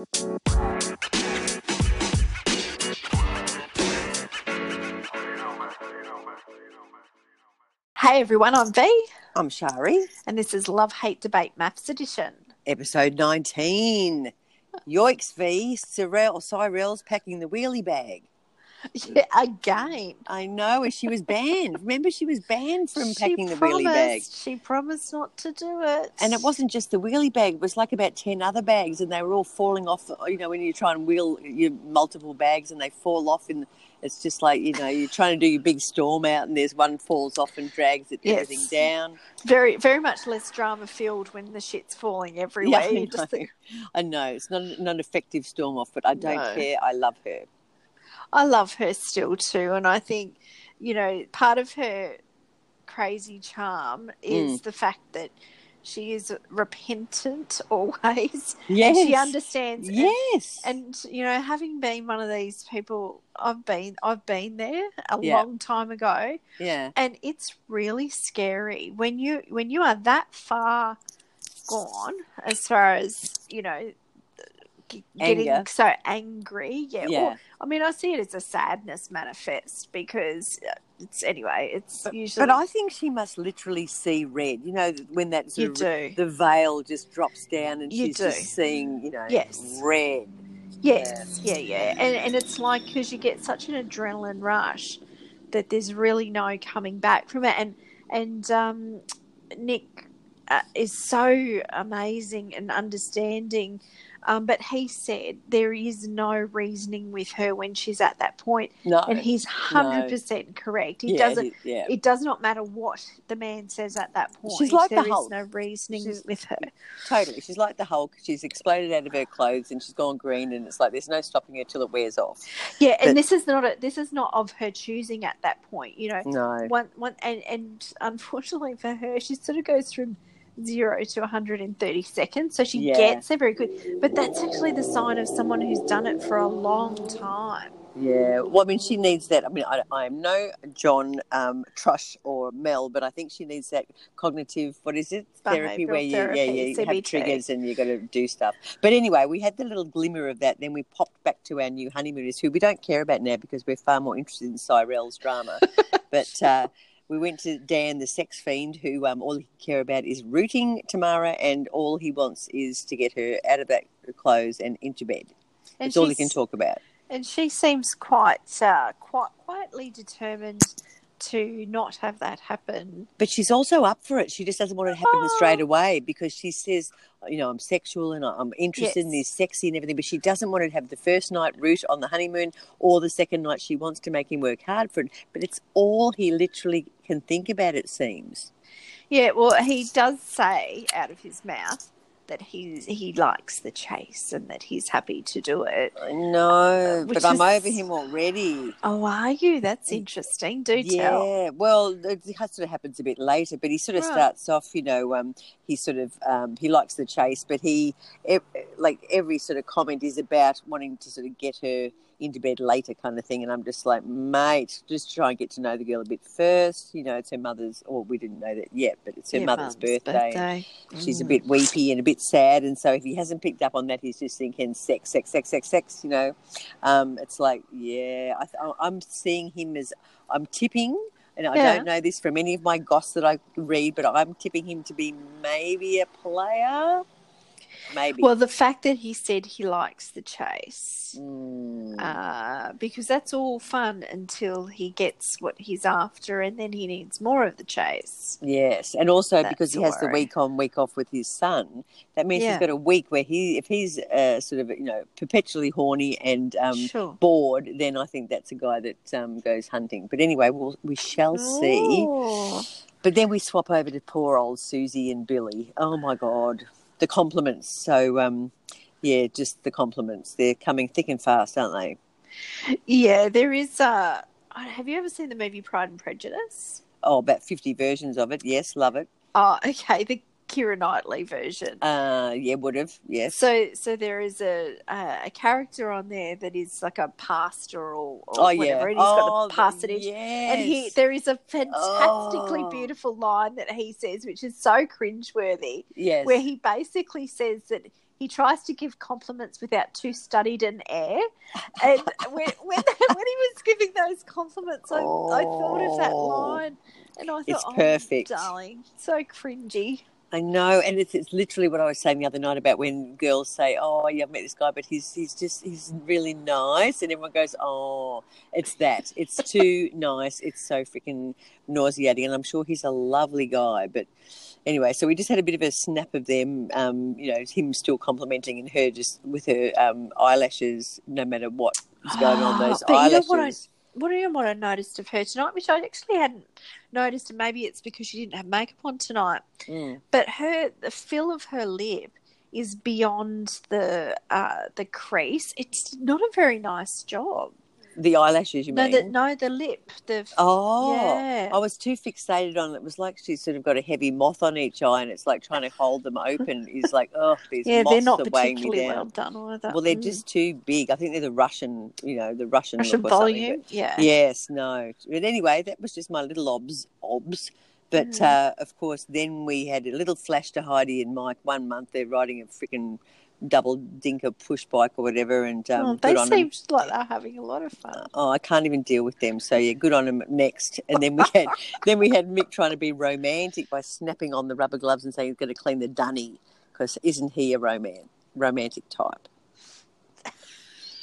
Hey everyone, I'm V, I'm Shari, and this is Love Hate Debate Maths Edition. episode 19. Yoicks V, Cyrell's packing the wheelie bag. Yeah, again. I know, and she was banned. Remember, she was banned from She packing the wheelie bag. She promised not to do it. And it wasn't just the wheelie bag, it was like about 10 other bags, and they were all falling off. You know, when you try and wheel your multiple bags and they fall off, and it's just like, you know, you're trying to do your big storm out, and there's one falls off and drags it, Yes. everything down. very, very much less drama filled when the shit's falling everywhere. I know. think, I know, it's not, not an effective storm off, but I don't No. care. I love her. I love her still too, and I think, you know, part of her crazy charm is Mm. the fact that she is repentant always. Yes. And she understands. and- Yes. and you know having been one of these people i've been i've been there a Yeah. long time ago yeah. and it's really scary when you when you are that far gone as far as you know g- getting so angry yeah, Yeah. Or, i mean i see it as a sadness manifest because uh, it's anyway it's usually But I think she must literally see red. You know, when that you do the veil just drops down and You she's do. just seeing, you know, Yes. red. Yes, yeah, yeah, and and it's like because you get such an adrenaline rush that there's really no coming back from it, and and um, Nick uh, is so amazing and understanding, um, but he said there is no reasoning with her when she's at that point, No. and he's hundred percent correct. He yeah, doesn't. he- yeah. It does not matter what the man says at that point. She's like the There is Hulk. no reasoning She's- with her. Totally. She's like the Hulk. She's exploded out of her clothes and she's gone green and it's like there's no stopping her till it wears off. Yeah, and this is not a, this is not of her choosing at that point. You know, No. one one and and unfortunately for her, she sort of goes from zero to 130 seconds, so she Yeah. gets there very quick. But that's actually the sign of someone who's done it for a long time. Yeah. Well, I mean, she needs that. I mean, I, am no John um, Trush or Mel, but I think she needs that cognitive, what is it? Therapy, where you, yeah, therapy, you have triggers and you got to do stuff. But anyway, we had the little glimmer of that. Then we popped back to our new honeymooners, who we don't care about now because we're far more interested in Cyrell's drama. but uh, we went to Dan, the sex fiend, who um, all he care about is rooting Tamara, and all he wants is to get her out of that clothes and into bed. And That's all he can talk about. And she seems quite uh, quite quietly determined to not have that happen. But she's also up for it. She just doesn't want it to happen Oh. straight away because she says, you know, I'm sexual and I'm interested in Yes. this sexy and everything. But she doesn't want to have the first night route on the honeymoon or the second night. She wants to make him work hard for it. But it's all he literally can think about, it seems. Yeah, well, he does say out of his mouth that he he likes the chase and that he's happy to do it. I know, Which but I'm over him already. Oh, are you? That's interesting. Do tell. Yeah, well, it sort of happens a bit later, but he sort of Right. starts off, you know, um, he sort of um, he likes the chase, but he like every sort of comment is about wanting to sort of get her into bed later, kind of thing. And I'm just like, mate, just try and get to know the girl a bit first. You know, it's her mother's, or we didn't know that yet, but it's her Your mother's mum's birthday. She's a Mm. bit weepy and a bit sad, and so if he hasn't picked up on that, he's just thinking sex, sex, sex, sex, sex. You know, um, it's like, yeah, I, I'm seeing him as I'm tipping, and I Yeah. don't know this from any of my goss that I read, but I'm tipping him to be maybe a player, maybe. Well, the fact that he said he likes the chase, Mm. uh, because that's all fun until he gets what he's after, and then he needs more of the chase. Yes, and also That's because he has the week on, week off with his son, that means Yeah. he's got a week where he, if he's uh, sort of, you know, perpetually horny and um, sure. bored, then I think that's a guy that um, goes hunting. But anyway, we'll, we shall see. Ooh. But then we swap over to poor old Susie and Billy. Oh my God, the compliments. So, um, yeah, just the compliments. They're coming thick and fast, aren't they? Yeah, there is. Uh, have you ever seen the movie Pride and Prejudice? Oh, about 50 versions of it. Yes, love it. Oh, okay, the Keira Knightley version. Uh, yeah, would have. Yes. So, so there is a a, a character on there that is like a pastor or, or oh, whatever, yeah. and he's got oh, a parsonage. Yes. And he, there is a fantastically Oh. beautiful line that he says, which is so cringeworthy, yes. where he basically says that he tries to give compliments without too studied an air. And when, when, when he was giving those compliments, I, I thought of that Oh. line. And I thought, It's oh, perfect. darling, so cringy. I know, and it's, it's literally what I was saying the other night about when girls say, "Oh, yeah, I've met this guy, but he's he's just he's really nice," and everyone goes, "Oh, it's that. It's too nice. It's so freaking nauseating." And I'm sure he's a lovely guy, but anyway, so we just had a bit of a snap of them, um, you know, him still complimenting and her just with her um, eyelashes, no matter what is going on those But you know eyelashes. What I- What do you what I noticed of her tonight, which I actually hadn't noticed, and maybe it's because she didn't have makeup on tonight. Mm. But her, the fill of her lip is beyond the uh, the crease. It's not a very nice job. The eyelashes, you no, mean? the, no, the lip. The Oh, yeah. I was too fixated on it. It was like she's sort of got a heavy moth on each eye, and it's like trying to hold them open is like, oh, these yeah, moths they're not are weighing me down. well done either. Well, they're Mm. just too big. I think they're the Russian, you know, the Russian, Russian look or something, volume. Yeah. Yes, no. But anyway, that was just my little obs, obs. But Mm. uh, of course, then we had a little flash to Heidi and Mike. One month they're riding a freaking double dinker push bike or whatever, and um, Oh, they good on them. seem like they're having a lot of fun. Oh, I can't even deal with them. So yeah, good on them. Next, and then we had then we had Mick trying to be romantic by snapping on the rubber gloves and saying he's going to clean the dunny because isn't he a roman romantic type?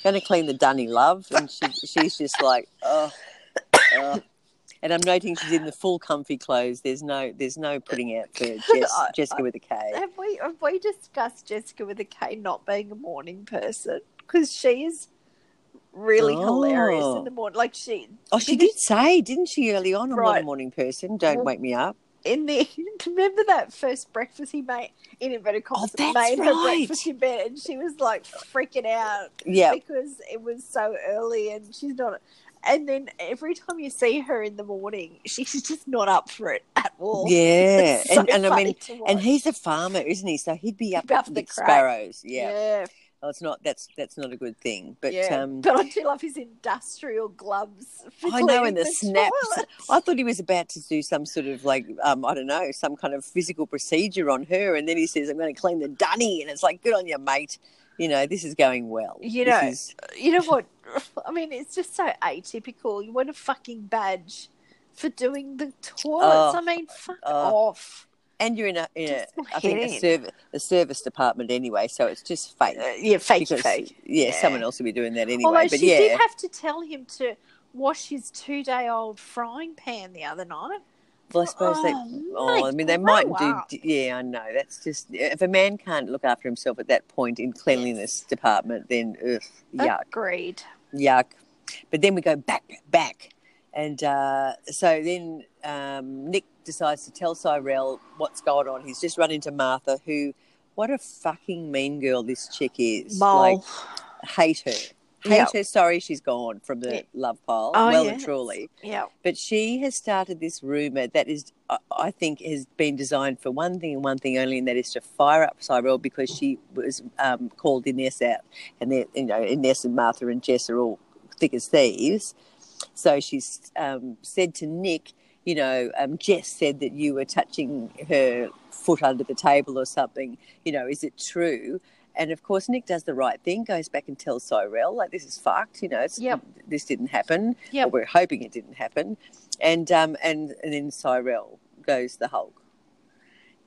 Going to clean the dunny, love, and she, she's just like, oh, oh. And I'm noting she's in the full comfy clothes. There's no, there's no putting out for Jess, Jessica with a K. Have we have we discussed Jessica with a K not being a morning person because she is really oh. hilarious Oh. in the morning. Like she Oh, she did say, didn't she, early on? I'm not a morning person. Don't Well, wake me up. in the remember that first breakfast he made in inverted oh, commas Oh, that's made her right. breakfast in bed and she was like freaking out Yeah, because it was so early and she's not and then every time you see her in the morning she's just not up for it at all yeah, so and, and I mean, and he's a farmer, isn't he? So he'd be up up the the sparrows. Yeah. yeah Oh, it's not. That's that's not a good thing. But yeah. um, but I do love his industrial gloves. for I know, and the snaps. toilets. I thought he was about to do some sort of like um, I don't know, some kind of physical procedure on her, and then he says, "I'm going to clean the dunny," and it's like, "Good on you, mate." You know, this is going well. You know, is- You know what? I mean, it's just so atypical. You want a fucking badge for doing the toilets. Oh. I mean, fuck Oh. off. and you're in a, in a I think a service a service department anyway, so it's just fake. Uh, yeah, fake, because, fake. Yeah, Yeah. someone else will be doing that anyway. Although but she yeah, did have to tell him to wash his two-day-old frying pan the other night. Well, I suppose they. Oh, Oh, I mean, they might do. up. Yeah, I know. That's just if a man can't look after himself at that point in cleanliness department, then ugh, yuck, Agreed. yuck. But then we go back, back, and uh, so then um, Nick decides to tell Cyrell what's going on. He's just run into Martha, who, what a fucking mean girl this chick is. Mole. Like, hate her. Hate Yep. Sorry, she's gone from the Yeah. love pile. Oh, well and truly. yeah. But she has started this rumor that is, I- think, has been designed for one thing and one thing only, and that is to fire up Cyrell because she was um, called Ines out, and you know Ines and Martha and Jess are all thick as thieves. So she's um, said to Nick, you know, um, Jess said that you were touching her foot under the table or something. You know, is it true? And of course, Nick does the right thing, goes back and tells Cyrell, like, this is fucked, you know, it's, Yep. this didn't happen. Yep. We're hoping it didn't happen. And, um, and, and then Cyrell goes the Hulk.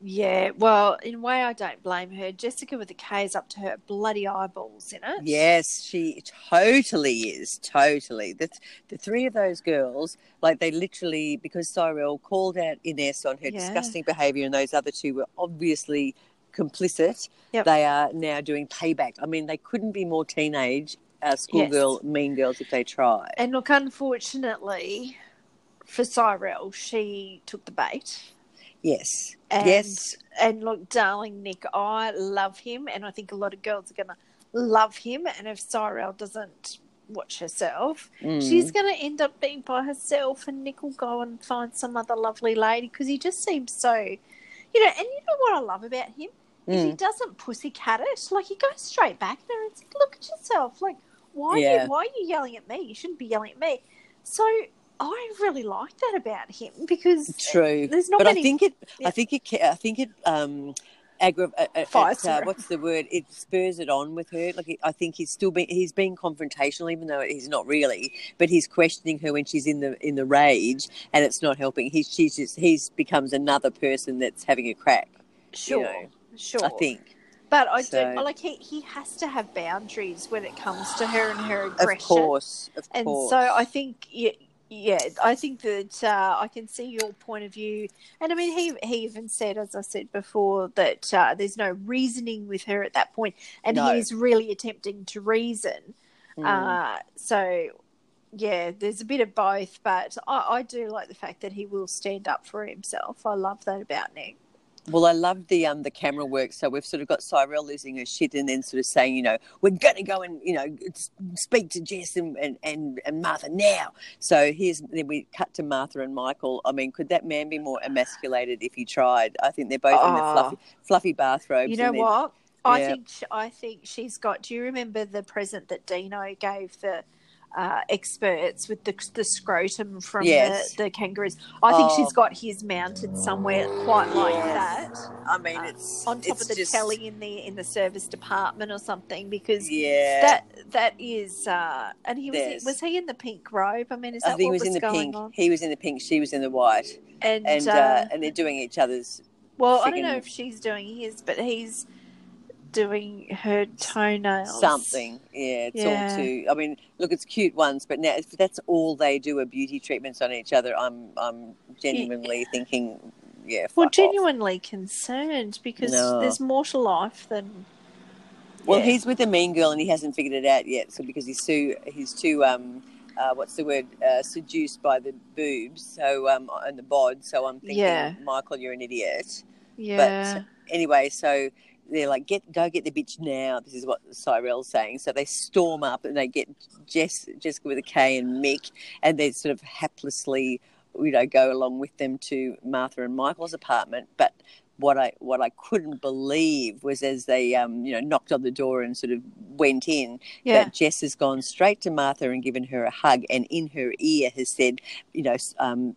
Yeah, well, in a way, I don't blame her. Jessica with a K is up to her bloody eyeballs in it. Yes, she totally is. Totally. The, the three of those girls, like they literally, because Cyrell called out Ines on her Yeah. disgusting behaviour, and those other two were obviously complicit. Yep. They are now doing payback. I mean, they couldn't be more teenage uh, schoolgirl mean girls if they tried. And look, unfortunately for Cyrell, she took the bait. yes. And, yes. And look, darling Nick, I love him, and I think a lot of girls are going to love him. And if Cyrell doesn't watch herself, Mm. she's going to end up being by herself, and Nick will go and find some other lovely lady because he just seems so, you know. And you know what I love about him is he Mm. doesn't pussycat it. Like he goes straight back there and says, "Look at yourself. Like why are you why are you yelling at me? You shouldn't be yelling at me." So I really like that about him because True. there's not but many. I think it. Yeah. I think it. I think it. Um, aggra- uh, uh, it, uh, her. what's the word? It spurs it on with her. Like I think he's still been he's being confrontational, even though he's not really. But he's questioning her when she's in the in the rage, and it's not helping. He's she's just he's becomes another person that's having a crack. Sure, know, sure. I think, But I So- do like he, he has to have boundaries when it comes to her and her aggression. of course, of and course. And so I think yeah, yeah, I think that uh, I can see your point of view. And I mean, he he even said, as I said before, that uh, there's no reasoning with her at that point, and No. he's really attempting to reason. Mm. Uh, so. Yeah, there's a bit of both, but I, I do like the fact that he will stand up for himself. I love that about Nick. Well, I love the um the camera work. So we've sort of got Cyrell losing her shit, and then sort of saying, you know, we're going to go and you know speak to Jess and, and, and, and Martha now. So here's then we cut to Martha and Michael. I mean, could that man be more emasculated if he tried? I think they're both in the Oh. fluffy fluffy bathrobes. You know what? I yeah. think I think she's got. Do you remember the present that Dino gave the uh, experts with the the scrotum from Yes. the, the kangaroos? I think Oh. she's got his mounted somewhere quite like Yes. that, I mean, uh, it's on top it's of the just- telly in the in the service department or something, because. Yeah, That that is, uh, and he was There's- was he in the pink robe? I mean, is I that think he what was in the pink. on? He was in the pink. She was in the white, And, and uh, uh, and they're doing each other's well, I don't know if she's doing his, but he's doing her toenails. something. Yeah, it's Yeah. all too. I mean, look, it's cute ones, but now if that's all they do are beauty treatments on each other, I'm I'm genuinely thinking, yeah, Well, fuck off. genuinely concerned because No. there's more to life than. Well, Yeah. he's with a mean girl and he hasn't figured it out yet. So because he's too he's too um. Uh, what's the word? Uh, seduced by the boobs, so um, and the bod. So I'm thinking, Yeah. Michael, you're an idiot. Yeah. But anyway, so they're like, "Get go get the bitch now." This is what Cyrell's saying. So they storm up and they get Jess, Jessica with a K and Mick, and they sort of haplessly, you know, go along with them to Martha and Michael's apartment. But what I what I couldn't believe was as they um, you know knocked on the door and sort of went in, yeah. that Jess has gone straight to Martha and given her a hug, and in her ear has said, you know, um,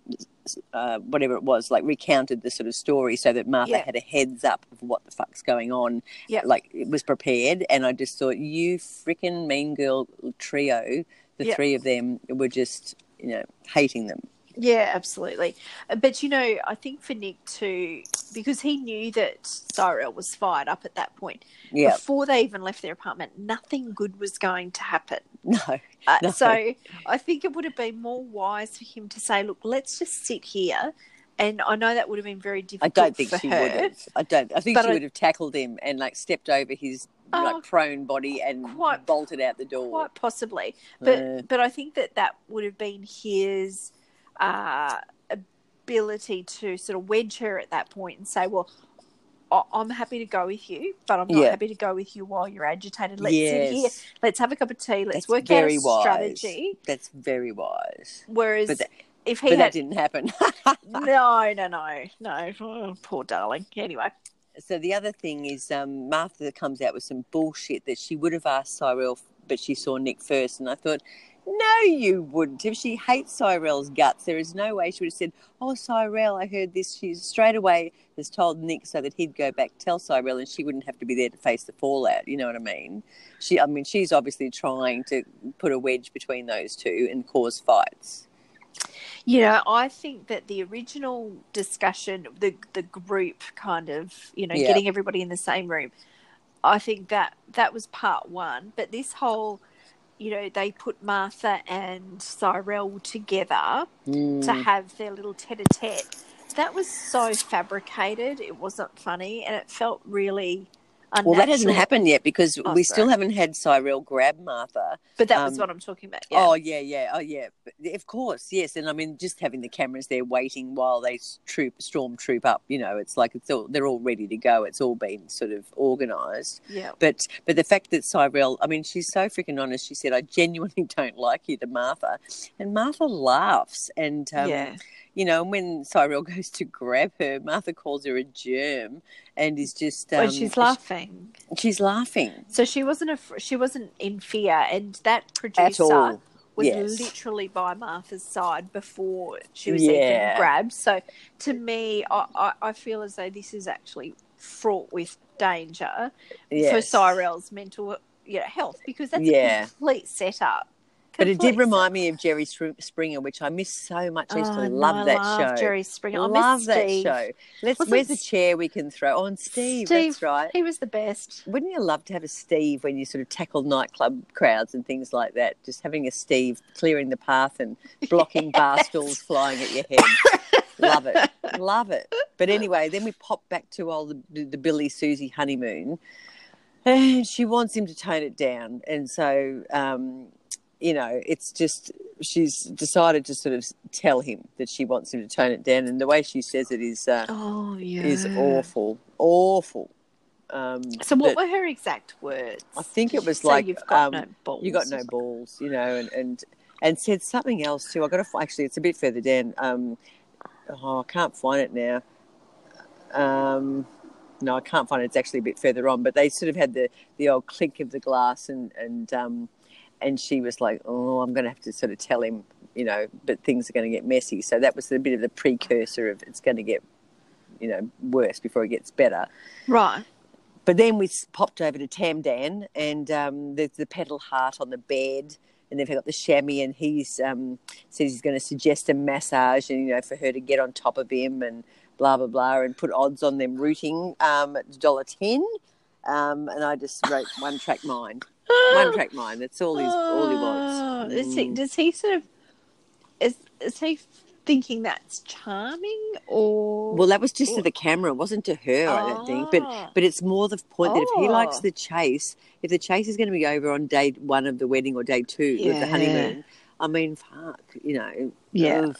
uh, whatever it was, like recounted the sort of story so that Martha Yeah. had a heads up of what the fuck's going on. Yeah. Like it was prepared. And I just thought, you freaking mean girl trio, the Yeah. three of them were just, you know, hating them. Yeah, absolutely. Uh, But you know, I think for Nick too, because he knew that Cyrell was fired up at that point. Yeah. Before they even left their apartment, nothing good was going to happen. No. Uh, No. So I think it would have been more wise for him to say, "Look, let's just sit here." And I know that would have been very difficult. I don't think she her. would have. I don't. I think she I- would have tackled him and like stepped over his Oh, like prone body and quite- bolted out the door. Quite possibly, but Uh. but I think that that would have been his uh, ability to sort of wedge her at that point and say, "Well, I'm happy to go with you, but I'm not Yeah. happy to go with you while you're agitated. Let's sit here, let's have a cup of tea, let's That's work out a wise. strategy." That's very wise. Whereas that- if he but that didn't happen. no, no, no, no, oh, poor darling. Anyway, so the other thing is um, Martha comes out with some bullshit that she would have asked Cyrell, but she saw Nick first, and I thought, no, you wouldn't. If she hates Cyrell's guts, there is no way she would have said, "Oh, Cyrell, I heard this." She straight away has told Nick so that he'd go back tell Cyrell, and she wouldn't have to be there to face the fallout. You know what I mean? She, I mean, she's obviously trying to put a wedge between those two and cause fights. You know, I think that the original discussion, the the group kind of, you know, Yeah. getting everybody in the same room, I think that that was part one. But this whole, you know, they put Martha and Cyrell together to Mm. have their little tete-a-tete. That was so fabricated. It wasn't funny, and it felt really unnatural. Well, that hasn't happened yet because Oh, we sorry. still haven't had Cyrell grab Martha. But that was um, what I'm talking about. Yeah. Oh yeah, yeah, oh yeah. But of course, yes. And I mean, just having the cameras there waiting while they troop, storm troop up. You know, it's like it's all they're all ready to go. It's all been sort of organised. yeah. But but the fact that Cyrell, I mean, she's so freaking honest. She said, "I genuinely don't like you," to Martha, and Martha laughs. And um, yeah. You know, and when Cyrell goes to grab her, Martha calls her a germ, and is just um, when she's laughing. She's laughing So she wasn't a she wasn't in fear, and that producer was yes. literally by Martha's side before she was Yeah. even grabbed. So to me, I, I, I feel as though this is actually fraught with danger for Cyrell's mental you know, health because that's Yeah. a complete setup. But it did remind me of Jerry Springer, which I miss so much. I used to Oh, no, love I that love show. Jerry Springer. I love miss that Steve. show. Let's. Wasn't where's a S- chair we can throw? Oh, Steve, Steve, That's right. He was the best. Wouldn't you love to have a Steve when you sort of tackle nightclub crowds and things like that? Just having a Steve clearing the path and blocking bar stools flying at your head. love it, love it. But anyway, then we pop back to old the, the Billy Susie honeymoon, and she wants him to tone it down, and so um, you know, it's just she's decided to sort of tell him that she wants him to tone it down, and the way she says it is uh, Oh yeah. is awful, awful. Um, So what were her exact words? I think it was So like you've got um, no balls. you got no balls, you know, and and and said something else too. I got to actually, it's a bit further down. Um, oh, I can't find it now. Um, no, I can't find it. It's actually a bit further on. But they sort of had the the old clink of the glass, and and um, and she was like, "Oh, I'm going to have to sort of tell him, you know, but things are going to get messy." So that was a bit of the precursor of it's going to get, you know, worse before it gets better. Right. But then we popped over to Tamdan, and um, there's the pedal heart on the bed, and they've got the chamois, and he's um, says he's going to suggest a massage, and you know, for her to get on top of him, and blah blah blah, and put odds on them rooting um, at dollar ten. Um, and I just wrote one track mind, one track mind. That's all he's all he wants. Oh, Is he, Mm. does he sort of is is he thinking that's charming or Well, that was just to the camera. It wasn't to her, I don't think. But Ah. but it's more the point that if he likes Oh. the chase, if the chase is going to be over on day one of the wedding or day two of the honeymoon, I mean, fuck, you know. Yeah. ugh.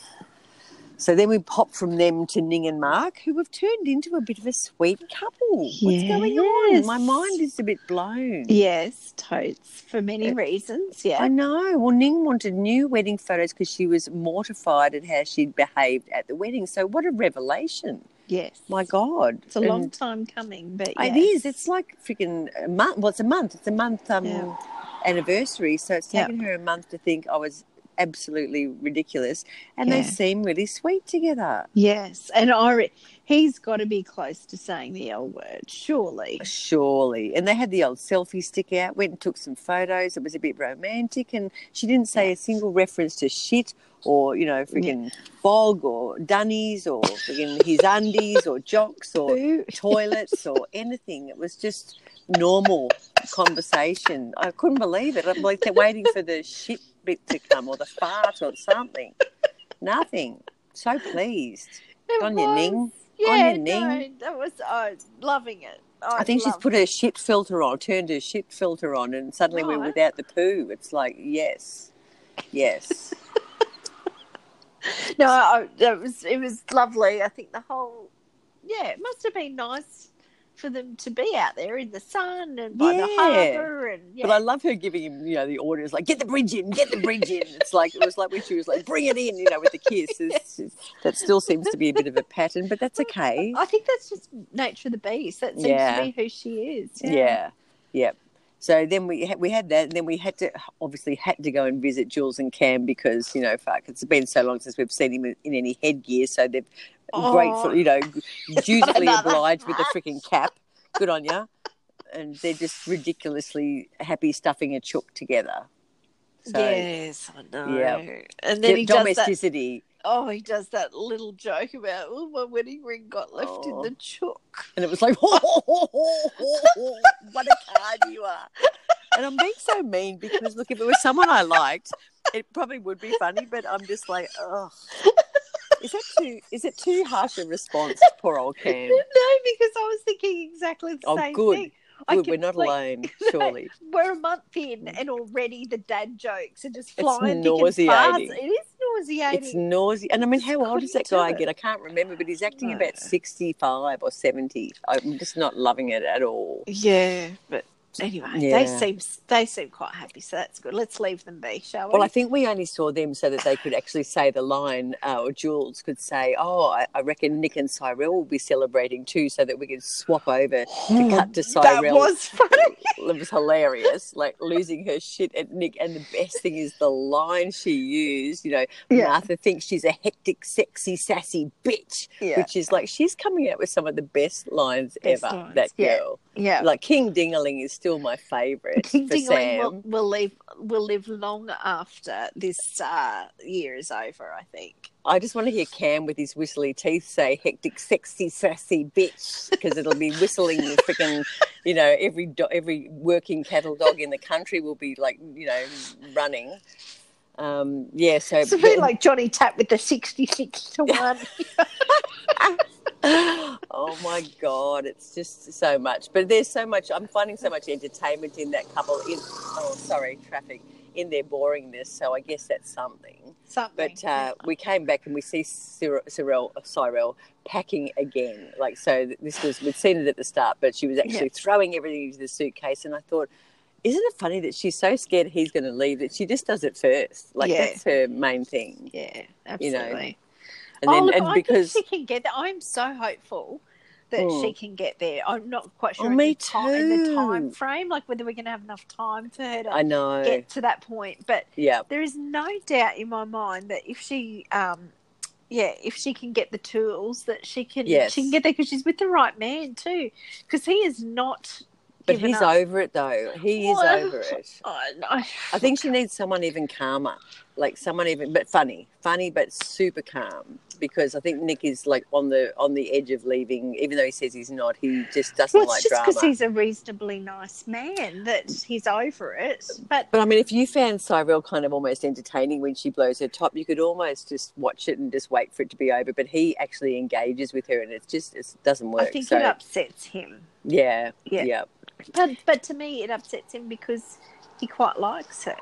So then we pop from them to Ning and Mark, who have turned into a bit of a sweet couple. What's going on? My mind is a bit blown. yes, totes for many Uh, reasons. Yeah, I know. Well, Ning wanted new wedding photos because she was mortified at how she'd behaved at the wedding. So what a revelation! yes. My God, it's a long time coming, but It yes. is. It's like freaking a month. Well, it's a month. It's a month um, Yeah. anniversary. So it's Yeah. taken her a month to think I was absolutely ridiculous, and they seem really sweet together. Yes, and I re- he's got to be close to saying the L word, surely. Surely. And they had the old selfie stick out, went and took some photos. It was a bit romantic. And she didn't say a single reference to shit or, you know, freaking bog or dunnies or freaking his undies or jocks or toilets or anything. It was just normal conversation. I couldn't believe it. I'm like they're waiting for the shit bit to come or the fart or something. Nothing. So pleased. It On your was. ning. Yeah, On your no, ning. that was oh, loving it. Oh, I think she's put her shit filter on, turned her shit filter on, and suddenly we're oh, without the poo. It's like, yes, yes. No, I, it was it was lovely. I think the whole yeah, it must have been nice for them to be out there in the sun and by the harbour and yeah. But I love her giving him, you know, the orders like, get the bridge in, get the bridge in. It's like, it was like when she was like, bring it in, you know, with the kiss. It's, it's- that still seems to be a bit of a pattern, but that's okay. I think that's just nature of the beast. That seems Yeah. to be who she is. Yeah. yeah. So then we had, we had that, and then we had to obviously had to go and visit Jules and Cam because you know, fuck, it's been so long since we've seen him in, in any headgear. So they've Oh. grateful, you know, oh. dutifully another obliged with the freaking cap. Good on you. And they're just ridiculously happy stuffing a chook together. So yes, I know. yeah. And then he does that. domesticity. Oh, he does that little joke about oh, my wedding ring got left in Oh. the chook. And it was like, what a card you are. And I'm being so mean because, look, if it was someone I liked, it probably would be funny, but I'm just like, oh. Is that too? Is it too harsh a response, poor old Cam? No, because I was thinking exactly the Oh, same good. thing. I Good, we're not complete- alone, surely. We're a month in, and already the dad jokes are just flying. and nauseating. It is nauseating. It's nausea. And I mean, how old is that guy again? I can't remember, but he's acting No. about 65 or 70. I'm just not loving it at all. yeah, but anyway, Yeah. they seem they seem quite happy, so that's good. Let's leave them be, shall we? Well, I think we only saw them so that they could actually say the line, uh, or Jules could say, "Oh, I, I reckon Nick and Cyrell will be celebrating too," so that we could swap over to cut to Cyrell. that was funny. it was hilarious, like losing her shit at Nick. And the best thing is the line she used. You know, Yeah. Martha thinks she's a hectic, sexy, sassy bitch, Yeah. which is like she's coming out with some of the best lines Best ever. lines, That yeah. girl, Yeah, like King Dingaling, is still my favourite Dingling will, will live will live long after this uh, year is over. I think. I just want to hear Cam with his whistly teeth say "hectic, sexy, sassy bitch" because it'll be whistling the freaking, you know, every do- every working cattle dog in the country will be like, you know, running. Um, yeah, so It's a bit like Johnny Tap with the sixty-six to one. oh my god, it's just so much. But there's so much. I'm finding so much entertainment in that couple. In oh, sorry, traffic. In their boringness, so I guess that's something. Something. But uh, we came back and we see Cyrell, Cyrell, Cyrell packing again. Like so, this was we'd seen it at the start, but she was actually throwing everything into the suitcase. And I thought, isn't it funny that she's so scared he's going to leave that she just does it first? Like Yeah. that's her main thing. yeah, you know, absolutely. And oh, then look, and I because think she can get there. I'm so hopeful that she can get there. I'm not quite sure Oh, me the time, in the time frame, like whether we're going to have enough time for her to I know, get to that point. But yeah, there is no doubt in my mind that if she, um, yeah, if she can get the tools, that she can, Yes. she can get there because she's with the right man too. Because he is not. But he's up. over it though. He is Well, over it. Oh, no. I think she needs someone even calmer, like someone even but funny, funny but super calm. Because I think Nick is like on the on the edge of leaving, even though he says he's not. He just doesn't Well, it's like just drama. because he's a reasonably nice man that he's over it. But But I mean, if you found Cyrell kind of almost entertaining when she blows her top, you could almost just watch it and just wait for it to be over. But he actually engages with her, and it's just it doesn't work. I think so it upsets him. yeah, Yeah. yeah. But but to me, it upsets him because he quite likes her.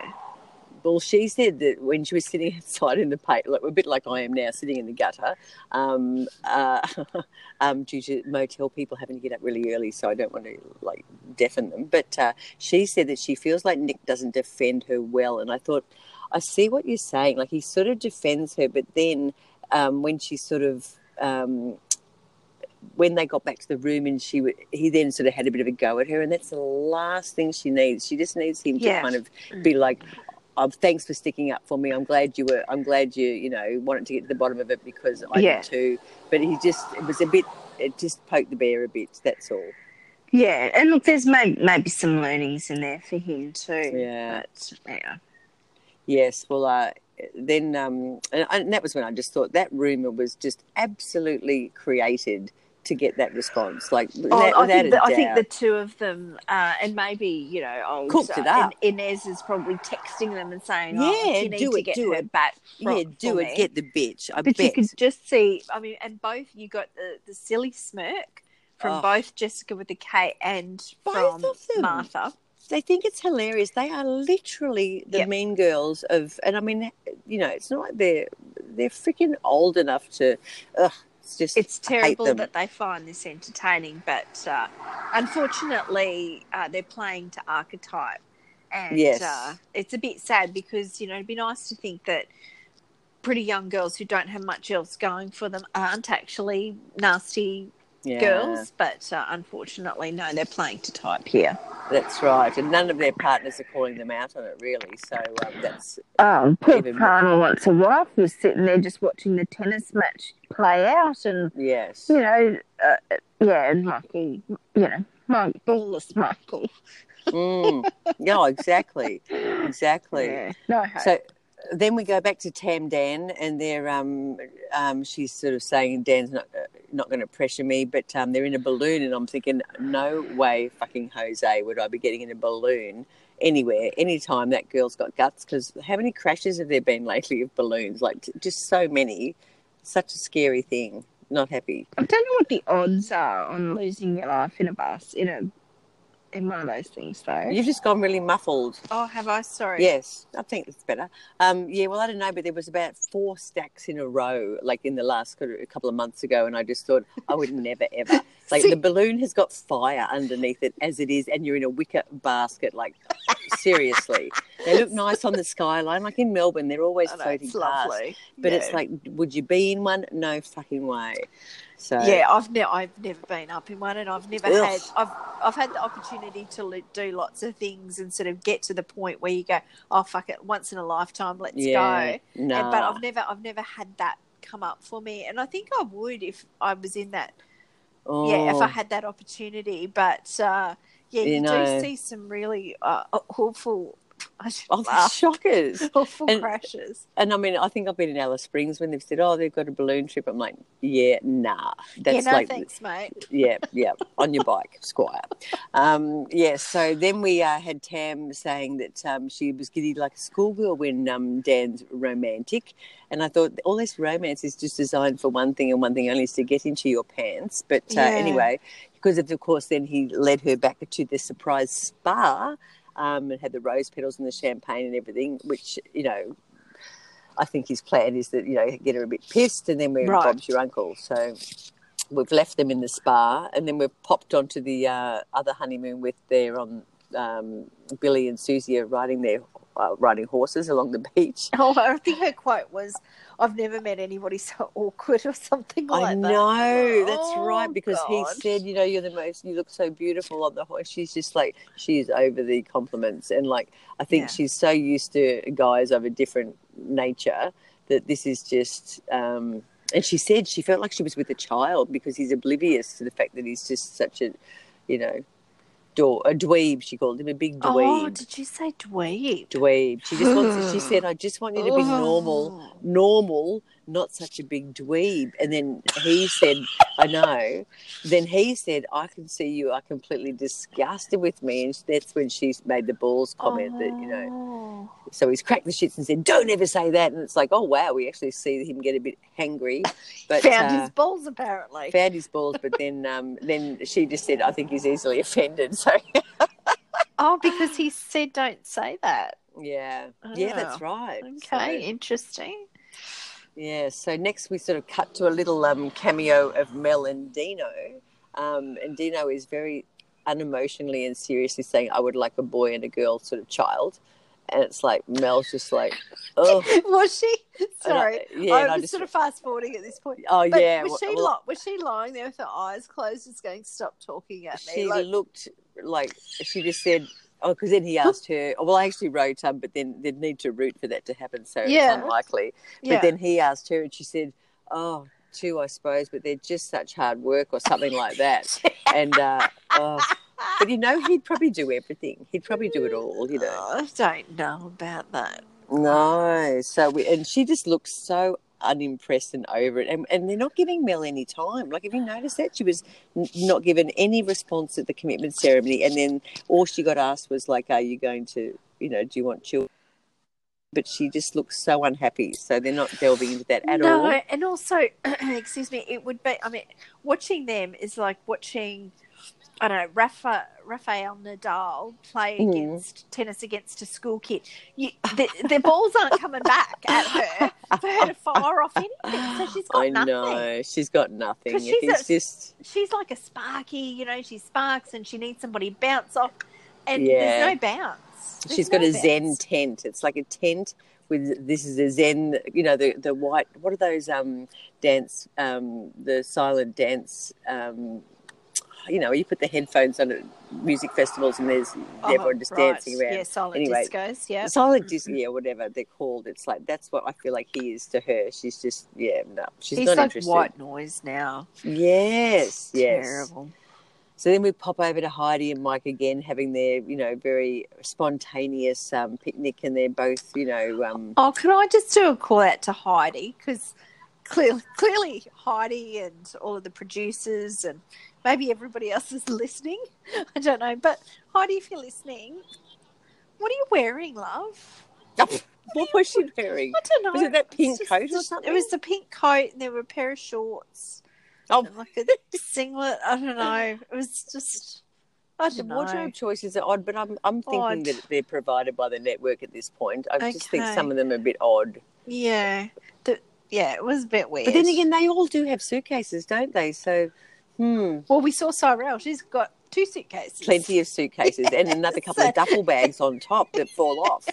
Well, she said that when she was sitting outside in the like a bit like I am now, sitting in the gutter, um, uh, um, due to motel people having to get up really early, so I don't want to like deafen them. But uh, she said that she feels like Nick doesn't defend her well, and I thought, I see what you're saying. Like he sort of defends her, but then um, when she sort of um, when they got back to the room and she w- he then sort of had a bit of a go at her and that's the last thing she needs she just needs him Yeah. to kind of be like oh, thanks for sticking up for me i'm glad you were i'm glad you you know wanted to get to the bottom of it because i Yeah. did too but he just it was a bit it just poked the bear a bit that's all Yeah, and look, there's maybe, maybe some learnings in there for him too. Yeah. But, yeah. yes well uh then um and, and that was when i just thought that rumor was just absolutely created to get that response like Oh, without, I, think the, I think the two of them, uh, and maybe you know, old, Cooked it up. In- Ines is probably texting them and saying, "Oh, Yeah, you do to it, get do it. back." yeah do it me." get the bitch i but you bet could just see. I mean, and both you got the the silly smirk from Oh. both Jessica with the K and Both from of them. Martha. they think it's hilarious. They are literally the Yep. mean girls of, and I mean, you know, it's not like they're they're freaking old enough to. Ugh, it's just It's terrible that they find this entertaining, but uh, unfortunately, uh, they're playing to archetype, and Yes. uh, it's a bit sad because you know it'd be nice to think that pretty young girls who don't have much else going for them aren't actually nasty yeah, girls, but uh, unfortunately, no, they're playing to type here. That's right, and none of their partners are calling them out on it really. So um, that's Oh, poor Even- partner wants a wife who's sitting there just watching the tennis match play out, and yes, you know, uh, yeah, and Michael, you know, Mike, ballless Michael. mm. no, exactly, exactly. Yeah, no hope. So then we go back to Tam Dan, and they're um, um, she's sort of saying Dan's not uh, not going to pressure me, but um, they're in a balloon, and I'm thinking, no way, fucking Jose, would I be getting in a balloon anywhere, anytime that girl's got guts? Because how many crashes have there been lately of balloons? Like t- just so many. Such a scary thing. Not happy. I don't know what the odds are on losing your life in a bus in a in one of those things, though. You've just gone really muffled. Oh, have I? Sorry. Yes, I think it's better. Um, yeah, well, I don't know, but there was about four stacks in a row, like in the last a couple of months ago, and I just thought I would never ever. Like See- the balloon has got fire underneath it as it is, and you're in a wicker basket. Like seriously, they look nice on the skyline. Like in Melbourne, they're always know, floating it's past. lovely. But it's like, would you be in one? No fucking way. So Yeah, I've never I've never been up in one, and I've never Ugh. had I've I've had the opportunity to do lots of things and sort of get to the point where you go, oh fuck it, once in a lifetime, let's yeah, go. no. And, but I've never I've never had that come up for me, and I think I would if I was in that. Yeah, if I Oh. had that opportunity, but uh, yeah, You you, know. do see some really uh, awful, I should Oh, laugh, shockers. awful And- crashes. And I mean, I think I've been in Alice Springs when they've said, "Oh, they've got a balloon trip." I'm like, "Yeah, nah, that's yeah, no like, thanks, mate. yeah, yeah, on your bike, Squire." Um, yeah. So then we uh, had Tam saying that um, she was giddy like a schoolgirl when um, Dan's romantic, and I thought all this romance is just designed for one thing and one thing only is to get into your pants. But uh, Yeah. anyway, because of, of course, then he led her back to the surprise spa. Um, and had the rose petals and the champagne and everything, which you know I think his plan is that you know get her a bit pissed, and then we're Right. Bob's your uncle. So we've left them in the spa, and then we've popped onto the uh, other honeymoon with their on um, Billy and Susie are riding their uh, riding horses along the beach. Oh, I think her quote was, "I've never met anybody so awkward" or something like that. I that. know that's Oh, right because he said, you know, you're the most, you look so beautiful on the horse. She's just like she's over the compliments, and like I think Yeah. she's so used to guys of a different nature that this is just. Um, and she said she felt like she was with a child because he's oblivious to the fact that he's just such a, you know, door, a dweeb. She called him a big oh, dweeb. Oh, did you say dweeb? dweeb. She just wants. She said, "I just want you to be normal." Oh. normal, not such a big dweeb. And then he said, I know. Then he said, I can see you are completely disgusted with me. And that's when she made the balls comment that, you know, Oh. so he's cracked the shits and said, don't ever say that. And it's like, oh, wow, we actually see him get a bit hangry. But found uh, his balls apparently. found his balls. But then, um, then she just said, I think he's easily offended. So, Oh, because he said don't say that. yeah. Yeah, Oh, that's right. Okay, So- interesting. Yeah, so next we sort of cut to a little um, cameo of Mel and Dino. Um, and Dino is very unemotionally and seriously saying, I would like a boy and a girl sort of child. And it's like, Mel's just like, oh. was she? And I- Sorry, yeah, I and I was just- sort of fast forwarding at this point. Oh, But yeah. was she well, was she lying there with her eyes closed, just going, "Stop talking at me"? she Like, looked like she just said, oh, because then he asked her, well, I actually wrote, um, but then they'd need to root for that to happen, so Yeah. it's unlikely. yeah. But then he asked her, and she said, "Oh, two, I suppose, but they're just such hard work, or something like that." and uh, oh, but you know, he'd probably do everything. He'd probably do it all. You know. Oh, I don't know about that. No, so we, and she just looks so unimpressed and over it, and, and they're not giving Mel any time. Like, have you noticed that she was n- not given any response at the commitment ceremony, and then all she got asked was like, "Are you going to, you know, do you want children?" But she just looks so unhappy. So they're not delving into that at no, all. and also, excuse me, it would be. I mean, watching them is like watching. I don't know, Rafa, Rafael Nadal play Mhm. against tennis against a school kid. You, the, balls aren't coming back at her for her to fire off anything. So she's got I nothing. know she's got nothing. she's a- just She's like a sparky, you know. She sparks and she needs somebody to bounce off, and Yeah. there's no bounce. There's she's got no a Zen tent. It's like a tent with this is a Zen. You know the the white. What are those um dance um the silent dance um. You know, you put the headphones on at music festivals, and there's Oh, everyone just right. dancing around. Yeah, silent Anyway, discos. Yeah. Silent Disney or whatever they're called. It's like that's what I feel like he is to her. She's just yeah, no, she's He's not like interested. white noise now. Yes, yes. Terrible. So then we pop over to Heidi and Mike again, having their, you know, very spontaneous um, picnic, and they're both, you know, um, Oh, can I just do a call out to Heidi? Because clearly, clearly, Heidi and all of the producers and maybe everybody else is listening. I don't know. But Heidi, if you're listening, what are you wearing, love? what was she wearing? I don't know. Was it that pink just- coat or something? It was the pink coat, and there were a pair of shorts. Oh. like a singlet. I don't know. It was just. I The don't know. wardrobe choices are odd, but I'm I'm thinking Odd. that they're provided by the network at this point. I just think some of them are a bit odd. Yeah, yeah, it was a bit weird. But then again, they all do have suitcases, don't they? So, hmm, well, we saw Cyrell. She's got two suitcases. plenty of suitcases and another couple of duffel bags on top that fall off.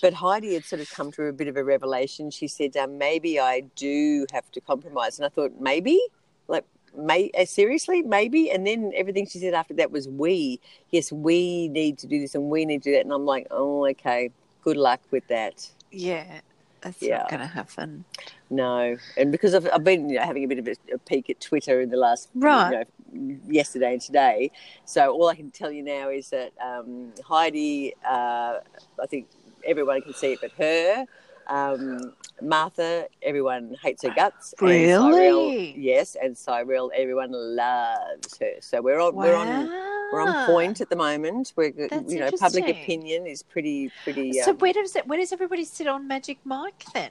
But Heidi had sort of come to a bit of a revelation. She said, um, "Maybe I do have to compromise," and I thought, "Maybe, like, may uh, seriously, maybe." And then everything she said after that was, "We, yes, we need to do this and we need to do that." And I'm like, "Oh, okay. Good luck with that." Yeah, that's Yeah. not going to happen. No, and because I've, I've been you know, having a bit of a, a peek at Twitter in the last Right. you know, yesterday and today, so all I can tell you now is that um, Heidi, uh, I think everyone can see it, but her, um, Martha, everyone hates her guts. and Really? Yes, and Cyrell, everyone loves her. So we're on we're on we're on point at the moment. We're That's you know public opinion is pretty pretty. So um, where does it? Where does everybody sit on Magic Mike then?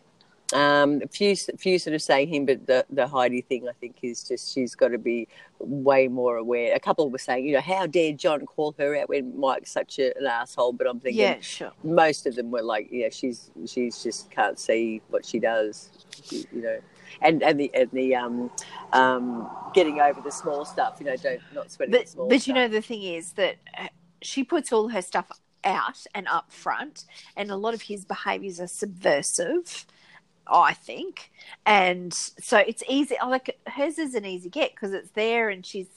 Um, a few, few sort of saying him, but the the Heidi thing, I think, is just she's got to be way more aware. A couple were saying, you know, how dare John call her out when Mike's such a, an asshole? But I'm thinking, Yeah, sure. most of them were like, yeah, she's she's just can't see what she does, you you know. And and the and the um um getting over the small stuff, you know, don't not sweating But the small but stuff. you know the thing is that uh, she puts all her stuff out and up front, and a lot of his behaviours are subversive. Oh, I think, and so it's easy. Oh, like hers is an easy get because it's there, and she's,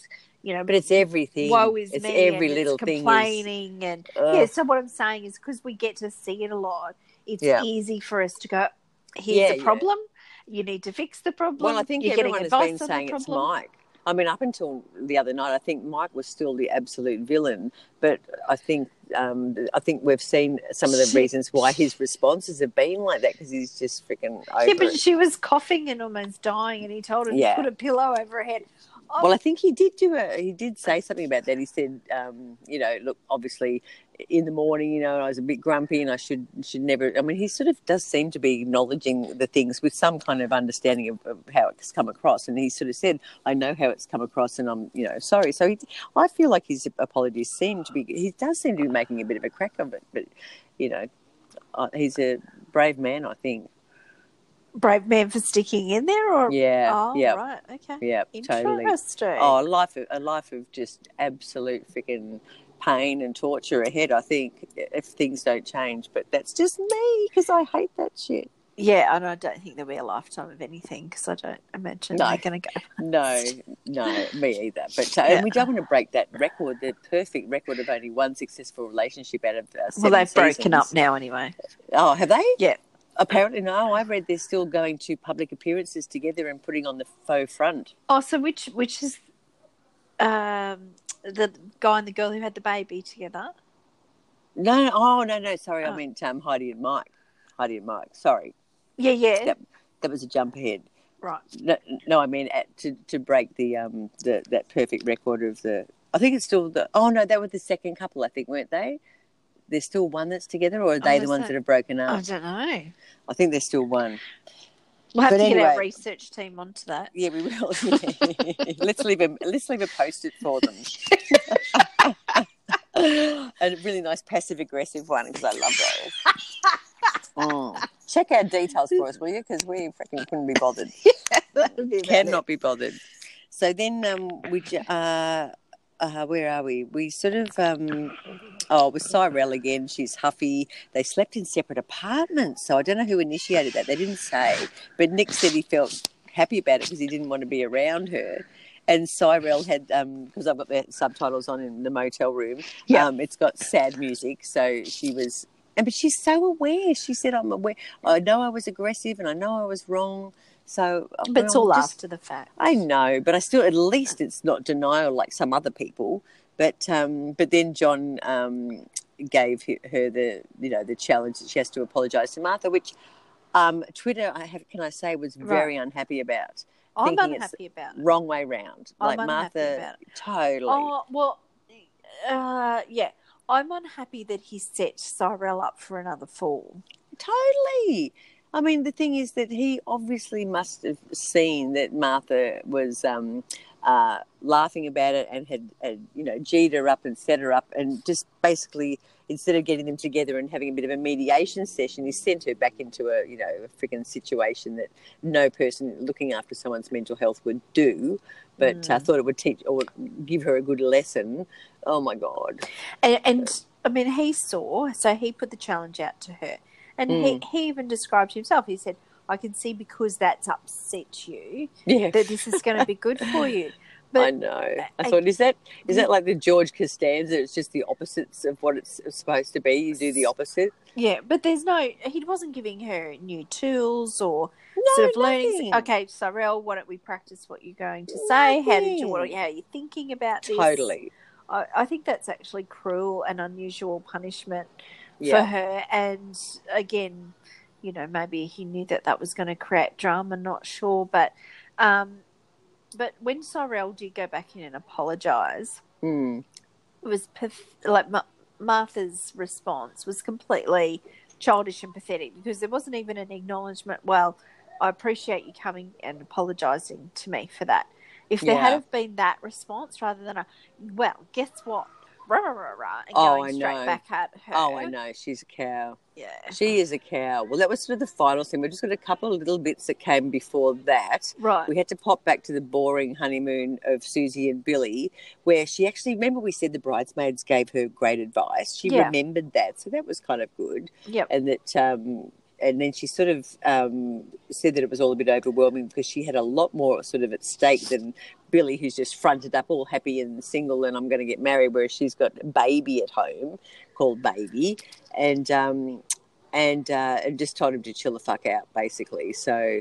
you know, but it's everything. woe is it's me, every little it's thing. Is, complaining, and Ugh. yeah. So what I'm saying is because we get to see it a lot, it's Yeah. easy for us to go. Here's Yeah, yeah. problem. You need to fix the problem. Well, I think You're getting everyone has advice been saying it's. Mike. I mean, up until the other night, I think Mike was still the absolute villain. But I think um, I think we've seen some of the reasons why his responses have been like that because he's just freaking over Yeah, but it. she was coughing and almost dying, and he told her Yeah. to put a pillow over her head. Well, I think he did do a. He did say something about that. He said, um, you know, look, obviously, in the morning, you know, I was a bit grumpy, and I should should never. I mean, he sort of does seem to be acknowledging the things with some kind of understanding of, of how it's come across. And he sort of said, "I know how it's come across, and I'm, you know, sorry." So he, I feel like his apologies seem to be. He does seem to be making a bit of a crack of it, but you know, uh, he's a brave man. I think. Brave man for sticking in there, or Yeah. oh, yeah. right, okay, Yeah. Totally. Oh, a life of a life of just absolute freaking pain and torture ahead. I think if things don't change, but that's just me because I hate that shit. Yeah, and I don't think there'll be a lifetime of anything because I don't imagine No. they're going to go. No, no, me either. But uh, Yeah. and we don't want to break that record, the perfect record of only one successful relationship out of uh, Well, they've broken up now anyway. Oh, have they? Yeah. Apparently, no. I read they're still going to public appearances together and putting on the faux front. Oh, so which which is um the guy and the girl who had the baby together? No, oh no, no. Sorry, Oh. I meant um, Heidi and Mike. Heidi and Mike. Sorry, Yeah, yeah, Yep. that was a jump ahead. right. No, no, I mean at, to to break the um the that perfect record of the. I think it's still the. Oh no, they were the second couple. I think weren't they? There's still one that's together, or are they Oh, the ones that- that have broken up? I don't know. I think there's still one. We'll have But to get our research team onto that. Yeah, we will. let's leave a let's leave a post it for them. a really nice passive aggressive one because I love those. Mm. Check our details for us, will you? Because we freaking couldn't be bothered. would be cannot be bothered. So then um, we, uh, uh, where are we? We sort of, um, oh, with Cyrell again. She's huffy. They slept in separate apartments. So I don't know who initiated that. They didn't say. But Nick said he felt happy about it because he didn't want to be around her. And Cyrell had, because I've got the subtitles on in the motel room, Yeah. um, it's got sad music. So she was, and but she's so aware. She said, I'm aware. I know I was aggressive and I know I was wrong. So, I But it's all just- after the fact. I know, but I still at least it's not denial like some other people. But um, but then John um, gave her the you know the challenge that she has to apologise to Martha, which um, Twitter I have can I say was very unhappy about. I'm unhappy about it. Wrong way round, I'm like Martha. Totally. Oh well, uh, yeah. I'm unhappy that he set Cyrell up for another fall. Totally. I mean, the thing is that he obviously must have seen that Martha was um, uh, laughing about it and had, had, you know, G'd her up and set her up and just basically, instead of getting them together and having a bit of a mediation session, he sent her back into a, you know, a freaking situation that no person looking after someone's mental health would do. But I Mm. thought it would teach or give her a good lesson. Oh my God. And, and I mean, he saw, so he put the challenge out to her. And he, hmm. he even described himself. He said, I can see because that's upset you Yeah. that this is going to be good for you. But I know. I thought, is that is that like the George Costanza? It's just the opposites of what it's supposed to be. You do the opposite. yeah, but there's no, he wasn't giving her new tools or No, sort of learning. Okay, Cyrell, why don't we practice what you're going to say? How did you, what, Nothing. how are you thinking about this? Totally. I, I think that's actually cruel and unusual punishment for her. And again, you know, maybe he knew that that was going to create drama. Not sure, but um, but when Cyrell did go back in and apologise, Mm. it was path- like Ma- Martha's response was completely childish and pathetic because there wasn't even an acknowledgement. Well, I appreciate you coming and apologising to me for that. If there Yeah. had have been that response rather than a, well, guess what, rah, rah, rah, rah, and Oh, going I straight know. back at her. Oh, I know. She's a cow. Yeah. She is a cow. Well, that was sort of the final thing. We've just got a couple of little bits that came before that. Right. We had to pop back to the boring honeymoon of Susie and Billy, where she actually remember we said the bridesmaids gave her great advice. She Yeah. remembered that, so that was kind of good. Yep. and that um, and then she sort of um, said that it was all a bit overwhelming because she had a lot more sort of at stake than Billy, who's just fronted up all happy and single, and I'm going to get married, whereas she's got a baby at home called Baby, and um, and uh, and just told him to chill the fuck out, basically. So.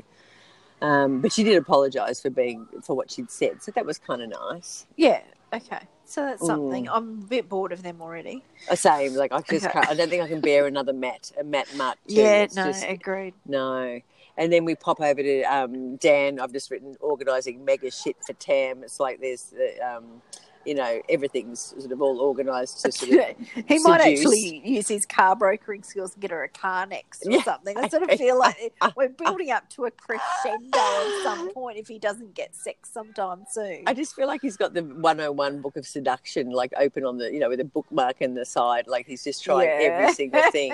Um, but she did apologise for being for what she'd said, so that was kind of nice. Yeah. Okay. So that's Mm. something. I'm a bit bored of them already. Uh, Same, like I just Okay. can't, I don't think I can bear another Matt, a Matt Mutt. too. Yeah. It's No. just- agreed. No. And then we pop over to um, Dan. I've just written organising mega shit for Tam. It's like there's, uh, um, you know, everything's sort of all organised to sort of. he might seduce. actually use his car brokering skills and get her a car next or Yeah. something. I sort of feel like we're building up to a crescendo at some point if he doesn't get sex sometime soon. I just feel like he's got the 101 book of seduction, like open on the, you know, with a bookmark in the side. Like he's just trying every single thing.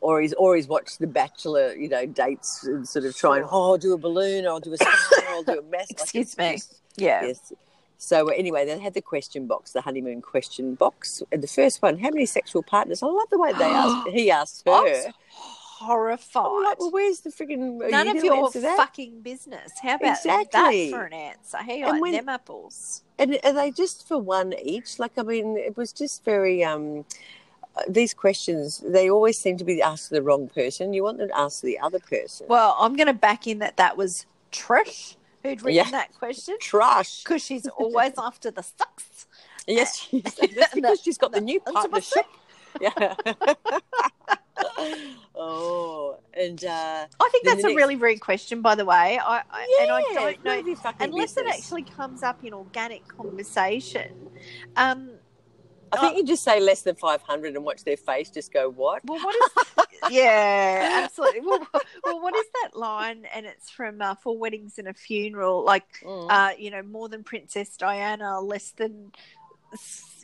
Or he's, or he's watched The Bachelor, you know, dates and sort of trying, oh, I'll do a balloon, I'll do a star, I'll do a mess. Excuse it's me. just- yeah. Yes. So anyway, they had the question box, the honeymoon question box, and the first one: how many sexual partners? I love the way they asked. He asked her. Horrified. I'm like, well, where's the frigging? None you of your fucking business. How about Exactly. that for an answer? Hey, And when- them apples. And are they just for one each? Like, I mean, it was just very. um uh, These questions, they always seem to be asked to the wrong person. You want them to ask the other person. Well, I'm going to back in that that was Trish who'd written Yeah. that question Trash. because she's always after the sucks. Yes, she's, that's because she's got the new partnership. Yeah. oh, and uh, I think that's a next- really rude question, by the way. I, I and I don't know of your fucking unless it actually comes up in organic conversation. Um, I think you just say less than 500 and watch their face just go, what? well, what is? yeah, absolutely. Well, well, what is that line? And it's from uh, Four Weddings and a Funeral. Like, Mm. uh, you know, more than Princess Diana, less than,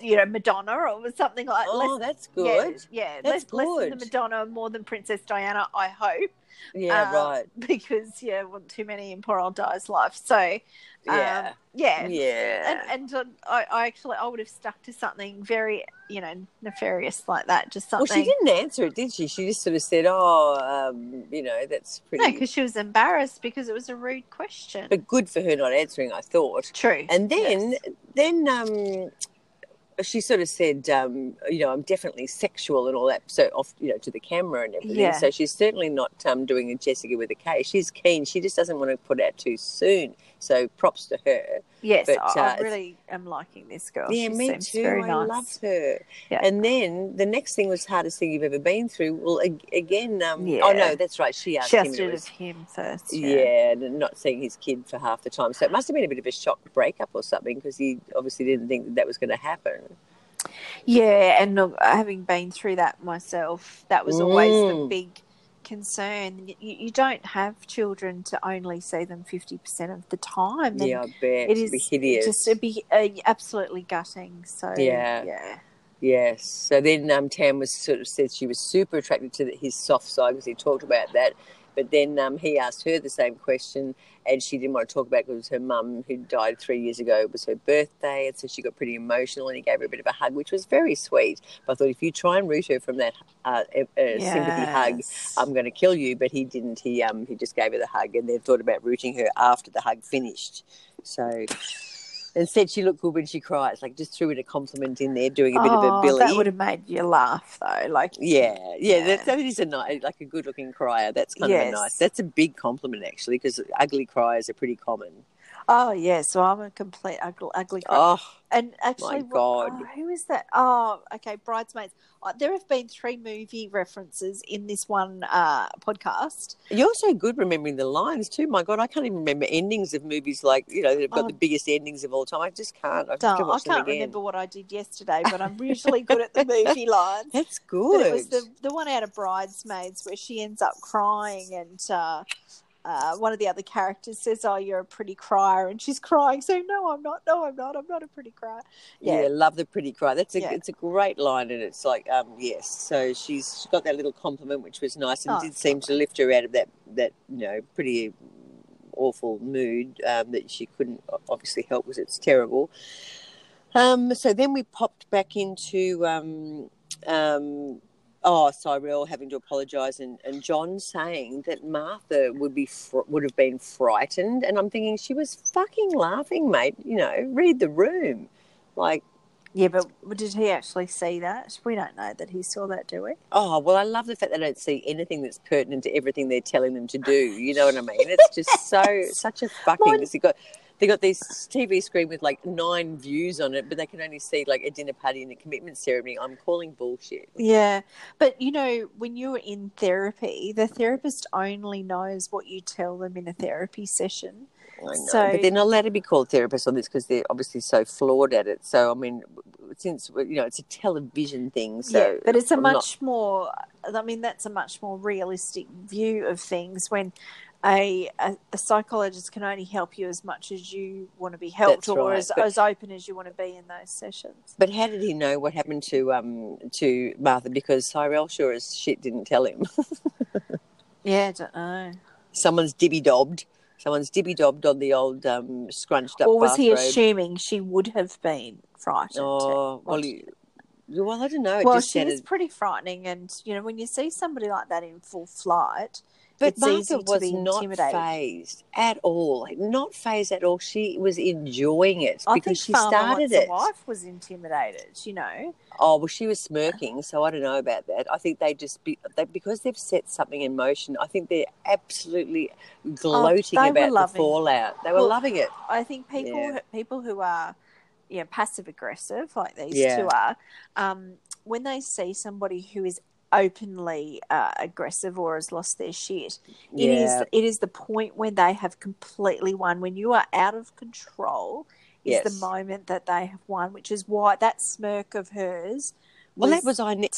you know, Madonna, or something like. oh, less, that's good. Yeah, yeah That's less, less than the. Madonna, more than Princess Diana. I hope. Yeah, Uh, right. Because yeah, want too many in poor old Di's life. So Yeah. um, yeah, yeah. and and uh, I, I actually I would have stuck to something very you know nefarious like that. Just something. well, she didn't answer it, did she? She just sort of said, oh, um, you know, that's pretty. no, because she was embarrassed because it was a rude question. but good for her not answering, I thought. True. And then, Yes. then um, she sort of said, um, you know, I'm definitely sexual and all that. So off, you know, to the camera and everything. Yeah. So she's certainly not um, doing a Jessica with a K. She's keen. She just doesn't want to put out too soon. So props to her. yes, but, I, uh, I really am liking this girl. yeah, she me too. I nice. love her. Yeah. And then the next thing was hardest thing you've ever been through. Well, again, um, Yeah. oh no, that's right. She asked she him. asked and it was- him first. yeah, and not seeing his kid for half the time. So it must have been a bit of a shock breakup or something because he obviously didn't think that, that was going to happen. Yeah, and look, having been through that myself, that was always the Mm. big concern. You, you don't have children to only see them 50% of the time. And yeah, I bet it it'd be hideous. just it'd be uh, absolutely gutting. So, Yeah. yeah. Yes. So then um, Tam was sort of said she was super attracted to the, his soft side because he talked about that. But then um, he asked her the same question, and she didn't want to talk about it because it was her mum who died three years ago. It was her birthday, and so she got pretty emotional, and he gave her a bit of a hug, which was very sweet. But I thought if you try and root her from that uh, uh, sympathy hug, I'm going to kill you. But he didn't. He um he just gave her the hug, and then thought about rooting her after the hug finished. So. And said she looked good when she cries. Like just threw in a compliment in there, doing a bit of a Oh, Billy. That would have made you laugh, though. Like, Yeah, yeah, Yeah. That, that is a nice, like a good-looking crier. That's kind of a nice. That's a big compliment actually, because ugly criers are pretty common. Oh yeah, so I'm a complete ugly, ugly. Oh, and actually, what- God. oh, who is that? Oh, okay, bridesmaids. Uh, there have been three movie references in this one uh, podcast. you're so good remembering the lines too. My God, I can't even remember endings of movies like you know they've got Oh. the biggest endings of all time. I just can't. I Don't- to I can't remember what I did yesterday, but I'm usually good at the movie lines. That's But good. it was the the one out of Bridesmaids where she ends up crying, and uh, uh, one of the other characters says, "Oh, you're a pretty crier," and she's crying, saying, "No, I'm not. No, I'm not. I'm not a pretty crier." yeah. Yeah, love the pretty cry. That's a Yeah. it's a great line, and it's like um yes. So she's got that little compliment, which was nice, and Oh, did seem to lift her out of that that you know pretty awful mood um, that she couldn't obviously help because it's terrible. Um, so then we popped back into um, um, oh Cyrell having to apologise and, and John saying that Martha would be fr- would have been frightened, and I'm thinking she was fucking laughing, mate. You know, read the room, like. yeah, but did he actually see that? We don't know that he saw that, do we? Oh well, I love the fact they don't see anything that's pertinent to everything they're telling them to do. You know what I mean? It's just so such a fucking. Mine- got they got this TV screen with like nine views on it, but they can only see like a dinner party and a commitment ceremony. I'm calling bullshit. Yeah, but you know, when you're in therapy, the therapist only knows what you tell them in a therapy session. I know, So- but they're not allowed to be called therapists on this because they're obviously so flawed at it. So I mean, since you know it's a television thing, so yeah, but it's a I'm not- much more. I mean, that's a much more realistic view of things when. A, a, a psychologist can only help you as much as you want to be helped That's or right, as, but- as open as you want to be in those sessions. But how did he know what happened to um to Martha? Because Cyrell sure as shit didn't tell him. Yeah, I don't know. someone's dibby dobbed. Someone's dibby dobbed on the old um, scrunched up Or was he assuming she would have been frightened? Oh, well, he, well, I don't know. It well, she sounded, was pretty frightening, and you know when you see somebody like that in full flight, but it's Martha was not phased at all. Not phased at all. She was enjoying it I because she Farmer started it. Wife was intimidated. You know, Oh well, she was smirking, so I don't know about that. I think they just be, they, because they've set something in motion. I think they're absolutely gloating Oh, about the fallout. They were Well, loving it. I think people Yeah. people who are you know passive aggressive like these Yeah. two are, um, when they see somebody who is openly uh, aggressive or has lost their shit, it is Yeah. it is the point when they have completely won. When you are out of control, is Yes. the moment that they have won. Which is why that smirk of hers. Well, that was Ine-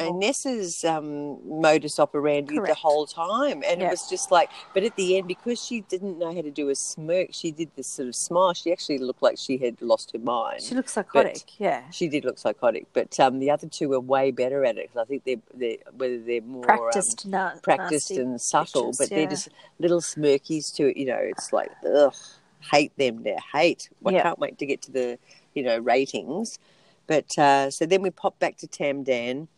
Ines's um, modus operandi the whole time, and Yeah. it was just like. But at the end, because she didn't know how to do a smirk, she did this sort of smile. She actually looked like she had lost her mind. She looks psychotic. yeah, She did look psychotic, but um, the other two were way better at it because I think they're, they're whether they're more practiced, na- um, practiced and subtle, pictures, but yeah. they're just little smirkies to it. You know, it's like ugh, hate them. They're hate. I Yeah. can't wait to get to the you know ratings. But uh, so then we pop back to Tam Dan.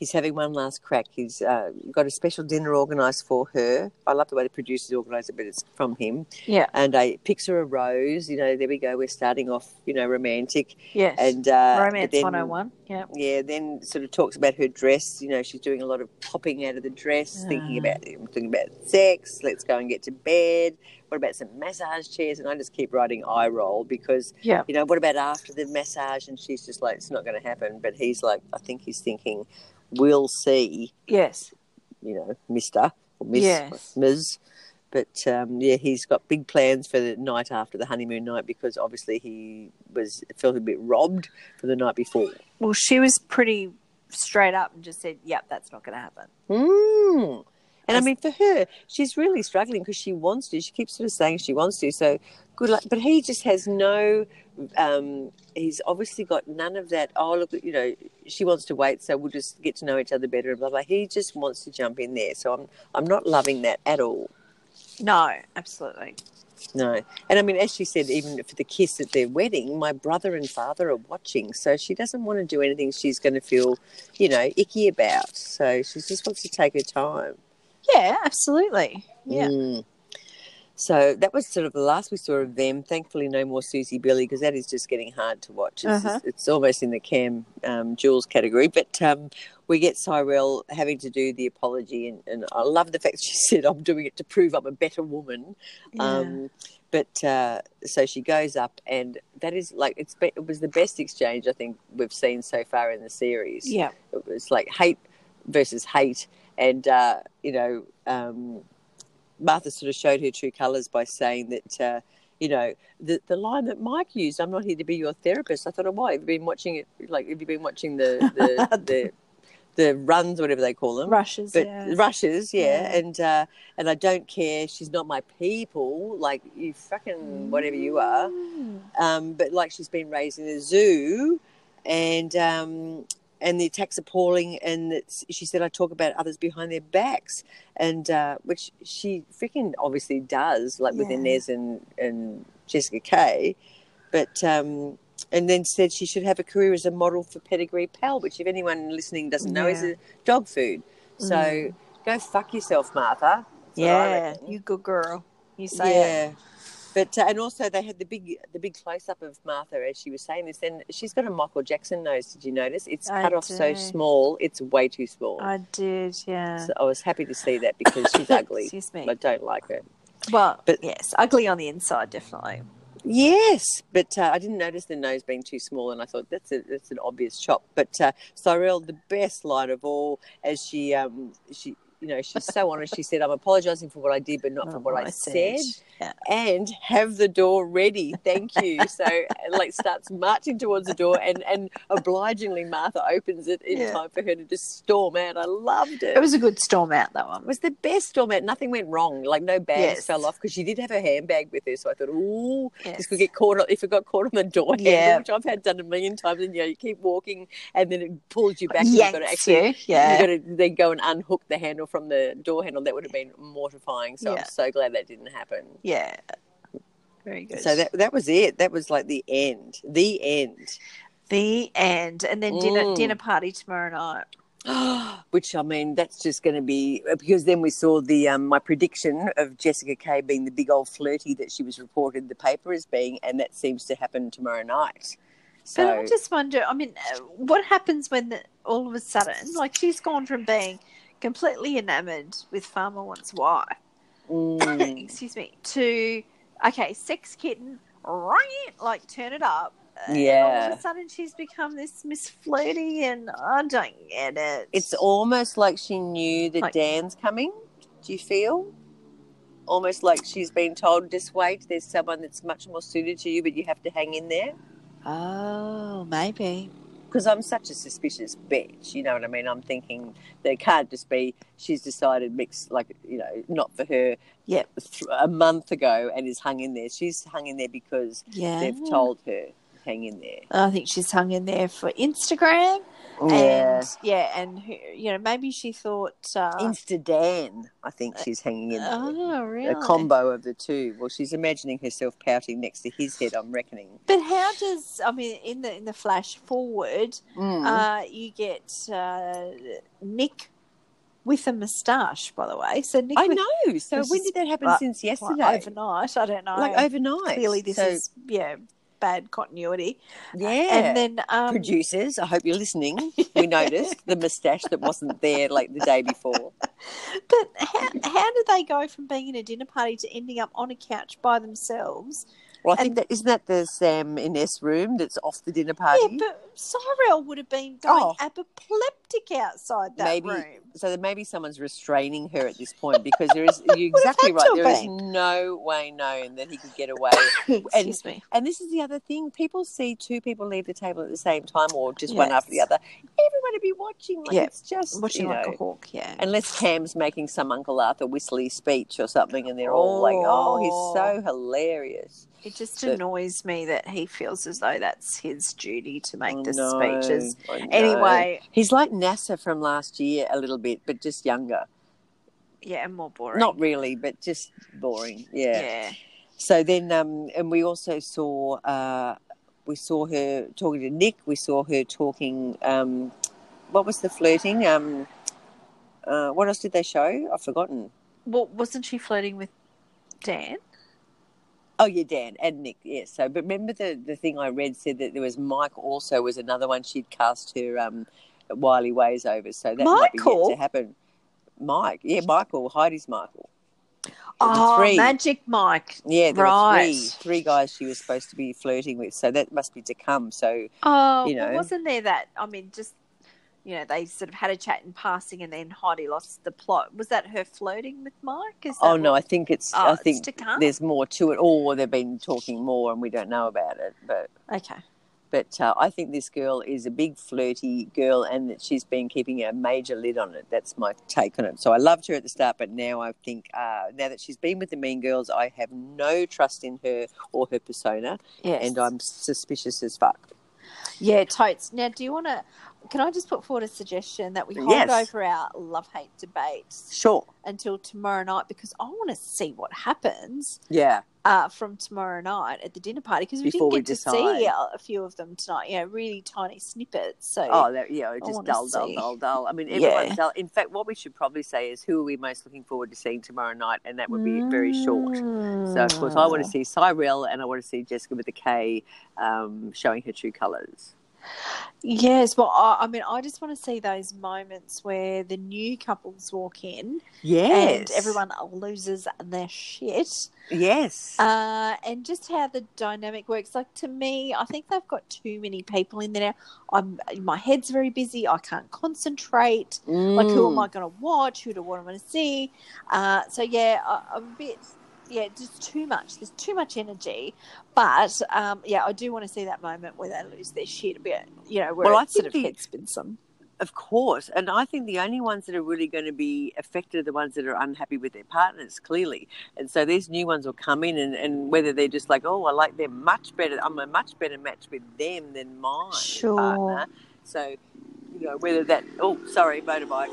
He's having one last crack. He's uh, got a special dinner organised for her. I love the way the producers organise it, but it's from him. Yeah, And uh, picks her a rose. You know, there we go. We're starting off, you know, romantic. yes. And uh, Romance then- 101. Yeah. yeah, then sort of talks about her dress. You know, she's doing a lot of popping out of the dress, thinking Ah. about thinking about sex. Let's go and get to bed. What about some massage chairs? And I just keep writing eye roll because Yeah. you know what about after the massage? And she's just like, it's not going to happen. But he's like, I think he's thinking, we'll see. Yes. You know, Mister or Miss Yes. Ms. But um, yeah, he's got big plans for the night after the honeymoon night because obviously he was felt a bit robbed for the night before. Well, she was pretty straight up and just said, "Yep, that's not going to happen." Mm. And I mean, for her, she's really struggling because she wants to. She keeps sort of saying she wants to. So good luck. But he just has no. Um, he's obviously got none of that. Oh, look, you know, she wants to wait, so we'll just get to know each other better. And blah blah. He just wants to jump in there. So I'm I'm not loving that at all. no, absolutely. No. And I mean, as she said, even for the kiss at their wedding, my brother and father are watching. So she doesn't want to do anything she's going to feel, you know, icky about. So she just wants to take her time. Yeah, absolutely. Yeah. Mm. So that was sort of the last we saw of them. Thankfully, no more Susie Billy because that is just getting hard to watch. It's, Uh-huh. it's almost in the Cam um, Jules category. But um, we get Cyrell having to do the apology, and, and I love the fact she said, "I'm doing it to prove I'm a better woman." Yeah. Um, but uh, so she goes up, and that is like it's be- it was the best exchange I think we've seen so far in the series. yeah. It was like hate versus hate, and uh, you know, um, Martha sort of showed her true colours by saying that. Uh, you know the the line that Mike used. I'm not here to be your therapist. I thought, oh, why have you been watching it? Like, have you been watching the the the, the runs, whatever they call them? Rushes. but yeah. rushes, yeah, Yeah. and uh, and I don't care. She's not my people. Like you fucking whatever you are. Mm. Um, but like she's been raised in a zoo, and um, and the attack's appalling. And she said, I talk about others behind their backs, and uh, which she freaking obviously does, like with Yeah. Ines and and Jessica Kay, but. Um, and then said she should have a career as a model for Pedigree Pal, which, if anyone listening doesn't know, is a dog food. So Mm. go fuck yourself, Martha. That's Yeah, you good girl. You say it. But uh, and also they had the big the big close up of Martha as she was saying this. And she's got a Michael Jackson nose. Did you notice? It's I cut off so small. It's way too small. I did, yeah. so I was happy to see that because she's ugly. Excuse me. I don't like her. well, but- yes, ugly on the inside, definitely. Yes, but uh, I didn't notice the nose being too small, and I thought that's a that's an obvious chop. But uh, Cyrell, the best line of all, as she um she you know she's so honest. She said, "I'm apologising for what I did, but not for what I, I said." said. Yeah. And have the door ready. Thank you. so like starts marching towards the door, and and obligingly Martha opens it in Yeah. time for her to just storm out. I loved it. It was a good storm out, that one. It was the best storm out. Nothing went wrong. Like no bags Yes. fell off because she did have her handbag with her. So I thought, ooh, Yes. this could get caught. If it got caught on the door handle, Yeah. which I've had done a million times, and you know, you keep walking, and then it pulls you back. and you've got to actually, you. Yeah. you got to then go and unhook the handle from the door handle. That would have been mortifying. So Yeah. I'm so glad that didn't happen. yeah. Very good. So that that was it. That was like the end. The end. the end. And then dinner Mm. dinner party tomorrow night. Which I mean, that's just going to be because then we saw the um, my prediction of Jessica Kay being the big old flirty that she was reported the paper as being, and that seems to happen tomorrow night. So But I just wonder. I mean, uh, what happens when the, all of a sudden, like she's gone from being completely enamored with Farmer Wants Wife, mm, excuse me, to okay, sex kitten, right? Like turn it up. And all of a sudden, she's become this Miss Flirty, and I don't get it. it's almost like she knew that Like- Dan's coming. Do you feel? Almost like she's been told, just wait. There's someone that's much more suited to you, but you have to hang in there. oh, maybe. Because I'm such a suspicious bitch. You know what I mean? I'm thinking there can't just be she's decided mix like you know not for her. Yep. th- A month ago and is hung in there. She's hung in there because Yeah, they've told her hang in there. I think she's hung in there for Instagram, and yeah, and who- you know maybe she thought. Uh, Insta Dan, I think she's hanging in there. oh, really? A combo of the two. Well, she's imagining herself pouting next to his head. I'm reckoning. But how does I mean in the in the flash forward, Mm. uh, you get uh, Nick with a moustache, by the way. So Nick, I with, know. So when did that happen like- since like, yesterday? overnight. I don't know. Like overnight. Clearly, this So, is yeah bad continuity. yeah. And then um, producers, I hope you're listening. We noticed the moustache that wasn't there like the day before. But how how do they go from being in a dinner party to ending up on a couch by themselves? Well, I think that isn't that the Sam Ines room that's off the dinner Yeah, party. but Cyrell would have been going Oh. apoplectic outside that maybe room. so maybe someone's restraining her at this point because there is you're exactly right. There is have no way known that he could get away. Excuse me. And this is the other thing: people see two people leave the table at the same time, or just one after the other. Everyone would be watching. Like Yeah. it's just Watching like know, a hawk, yeah. Unless Cam's making some Uncle Arthur whistly speech or something, and they're all like, "Oh, he's so oh. hilarious." It just But- annoys me that he feels as though that's his duty to make I the know, speeches. Anyway, he's like Nasser from last year a little bit, but just younger. yeah, and more boring. Not really, but just boring. Yeah. yeah. So then, um, and we also saw uh, we saw her talking to Nick. We saw her talking. Um, what was the flirting? Um, uh, what else did they show? I've forgotten. Well, wasn't she flirting with Dan? Oh yeah, Dan and Nick. Yes. So, but remember the the thing I read said that there was Mike. Also, was another one she'd cast her um, Wiley Ways over. So that might be Michael? yet to happen. Mike, yeah, Michael, Heidi's Michael. Oh, three. Magic Mike. Yeah, there Right. were three three guys she was supposed to be flirting with. So that must be to come. So Oh, You know. wasn't there that? I mean, just you know, they sort of had a chat in passing, and then Heidi lost the plot. Was that her flirting with Mike? Is Oh no, I think it's. Oh, I it's think come? there's more to it, or they've been talking more and we don't know about it. But okay. but uh, I think this girl is a big flirty girl, and that she's been keeping a major lid on it. That's my take on it. So I loved her at the start, but now I think uh, now that she's been with the Mean Girls, I have no trust in her or her persona, Yes. and I'm suspicious as fuck. Yeah, totes. Now, do you want to? Can I just put forward a suggestion that we hold Yes. over our love hate debates Sure. until tomorrow night because I want to see what happens Yeah. uh, from tomorrow night at the dinner party because we Before didn't get to see a, a few of them tonight. You know, really tiny snippets. So Oh, that, yeah, just dull, dull, dull, dull. I mean, Yeah. dull. In fact, what we should probably say is who are we most looking forward to seeing tomorrow night, and that would be very short. So, of course, I want to Mm. see Cyrell and I want to see Jessica with a K um, showing her true colours. Yes, well, I, I mean, I just want to see those moments where the new couples walk in Yes. and everyone loses their shit. Yes. Uh, and just how the dynamic works. Like to me, I think they've got too many people in there. I'm my head's very busy. I can't concentrate. Like who am Mm. I going to watch? Who do I'm going to see? Uh, so yeah, I, I'm a bit. Yeah, just too much. There's too much energy, but um, yeah, I do want to see that moment where they lose their shit a bit. You know, where Well, I sort of think the- head spins them. Of course. And I think the only ones that are really going to be affected are the ones that are unhappy with their partners, clearly. And so these new ones will come in, and, and whether they're just like, oh, I like them much better, I'm a much better match with them than my Sure. partner. So, you know, whether that, oh, sorry, motorbike.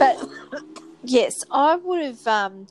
But yes, I would have. Um,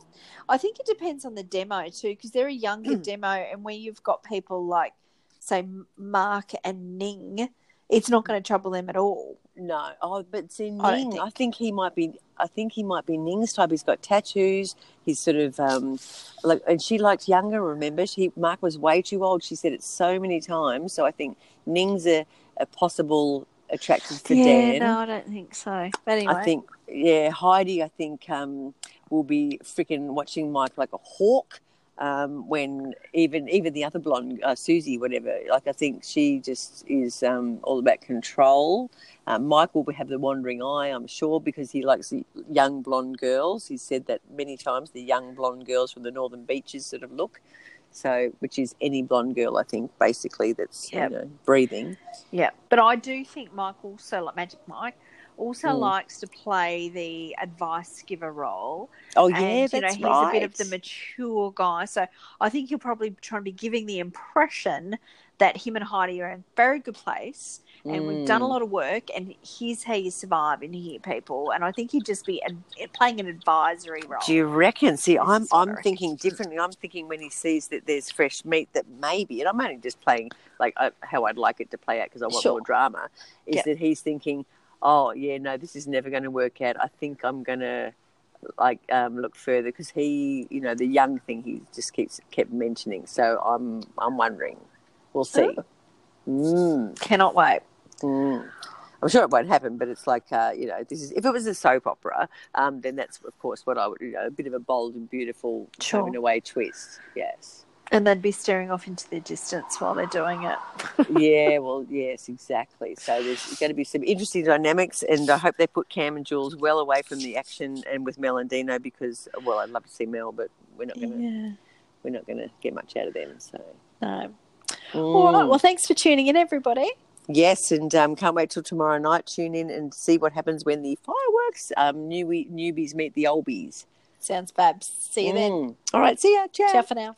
I think it depends on the demo too, because they're a younger Hmm. demo, and where you've got people like, say, Mark and Ning, it's not going to trouble them at all. No, oh, but see, Ning, I I, think- think he might be. I think he might be Ning's type. He's got tattoos. He's sort of um, like, and she liked younger. Remember, she Mark was way too old. She said it so many times. So I think Ning's a, a possible attraction for yeah, Dan. no, I don't think so. But anyway, I think, yeah, Heidi. I think um, will be freaking watching Mike like a hawk. Um, when even even the other blonde uh, Susie, whatever, like I think she just is um, all about control. Um, Mike will have the wandering eye, I'm sure, because he likes the young blonde girls. He's said that many times. The young blonde girls from the northern beaches sort of look. So, which is any blonde girl, I think, basically that's Yep. you know breathing. yeah. But I do think Mike also, like Magic Mike, also Mm. likes to play the advice giver role. Oh yeah, and, that's you know, he's right. a bit of the mature guy. So I think he'll probably try to be giving the impression that him and Heidi are in a very good place and we've done a Mm. lot of work and here's how you survive in here, people. And I think he'd just be ad- playing an advisory role. Do you reckon? See, I'm I'm thinking differently. I'm thinking when he sees that there's fresh meat, that maybe, and I'm only just playing like uh, how I'd like it to play out because I want Sure. more drama. Is Yeah. that he's thinking, oh yeah, no, this is never going to work out. I think I'm going to like um, look further because he, you know, the young thing he just keeps kept mentioning. So I'm I'm wondering. We'll see. Oh. Mm, Cannot wait. mm. I'm sure it won't happen, but it's like uh, you know, this is if it was a soap opera, um, then that's of course what I would, you know, a bit of a bold and beautiful Sure. away twist. Yes. And they'd be staring off into the distance while they're doing it. yeah, well, yes, exactly. So there's going to be some interesting dynamics, and I hope they put Cam and Jules well away from the action and with Mel and Dino because, well, I'd love to see Mel, but we're not going to Yeah. we're not going to get much out of them. So No. All right. Mm. Well, thanks for tuning in, everybody. yes, and um, can't wait till tomorrow night. Tune in and see what happens when the fireworks um, newbie, newbies meet the oldies. Sounds fab. See you then. Mm. All right, see ya. Ciao. Ciao for now.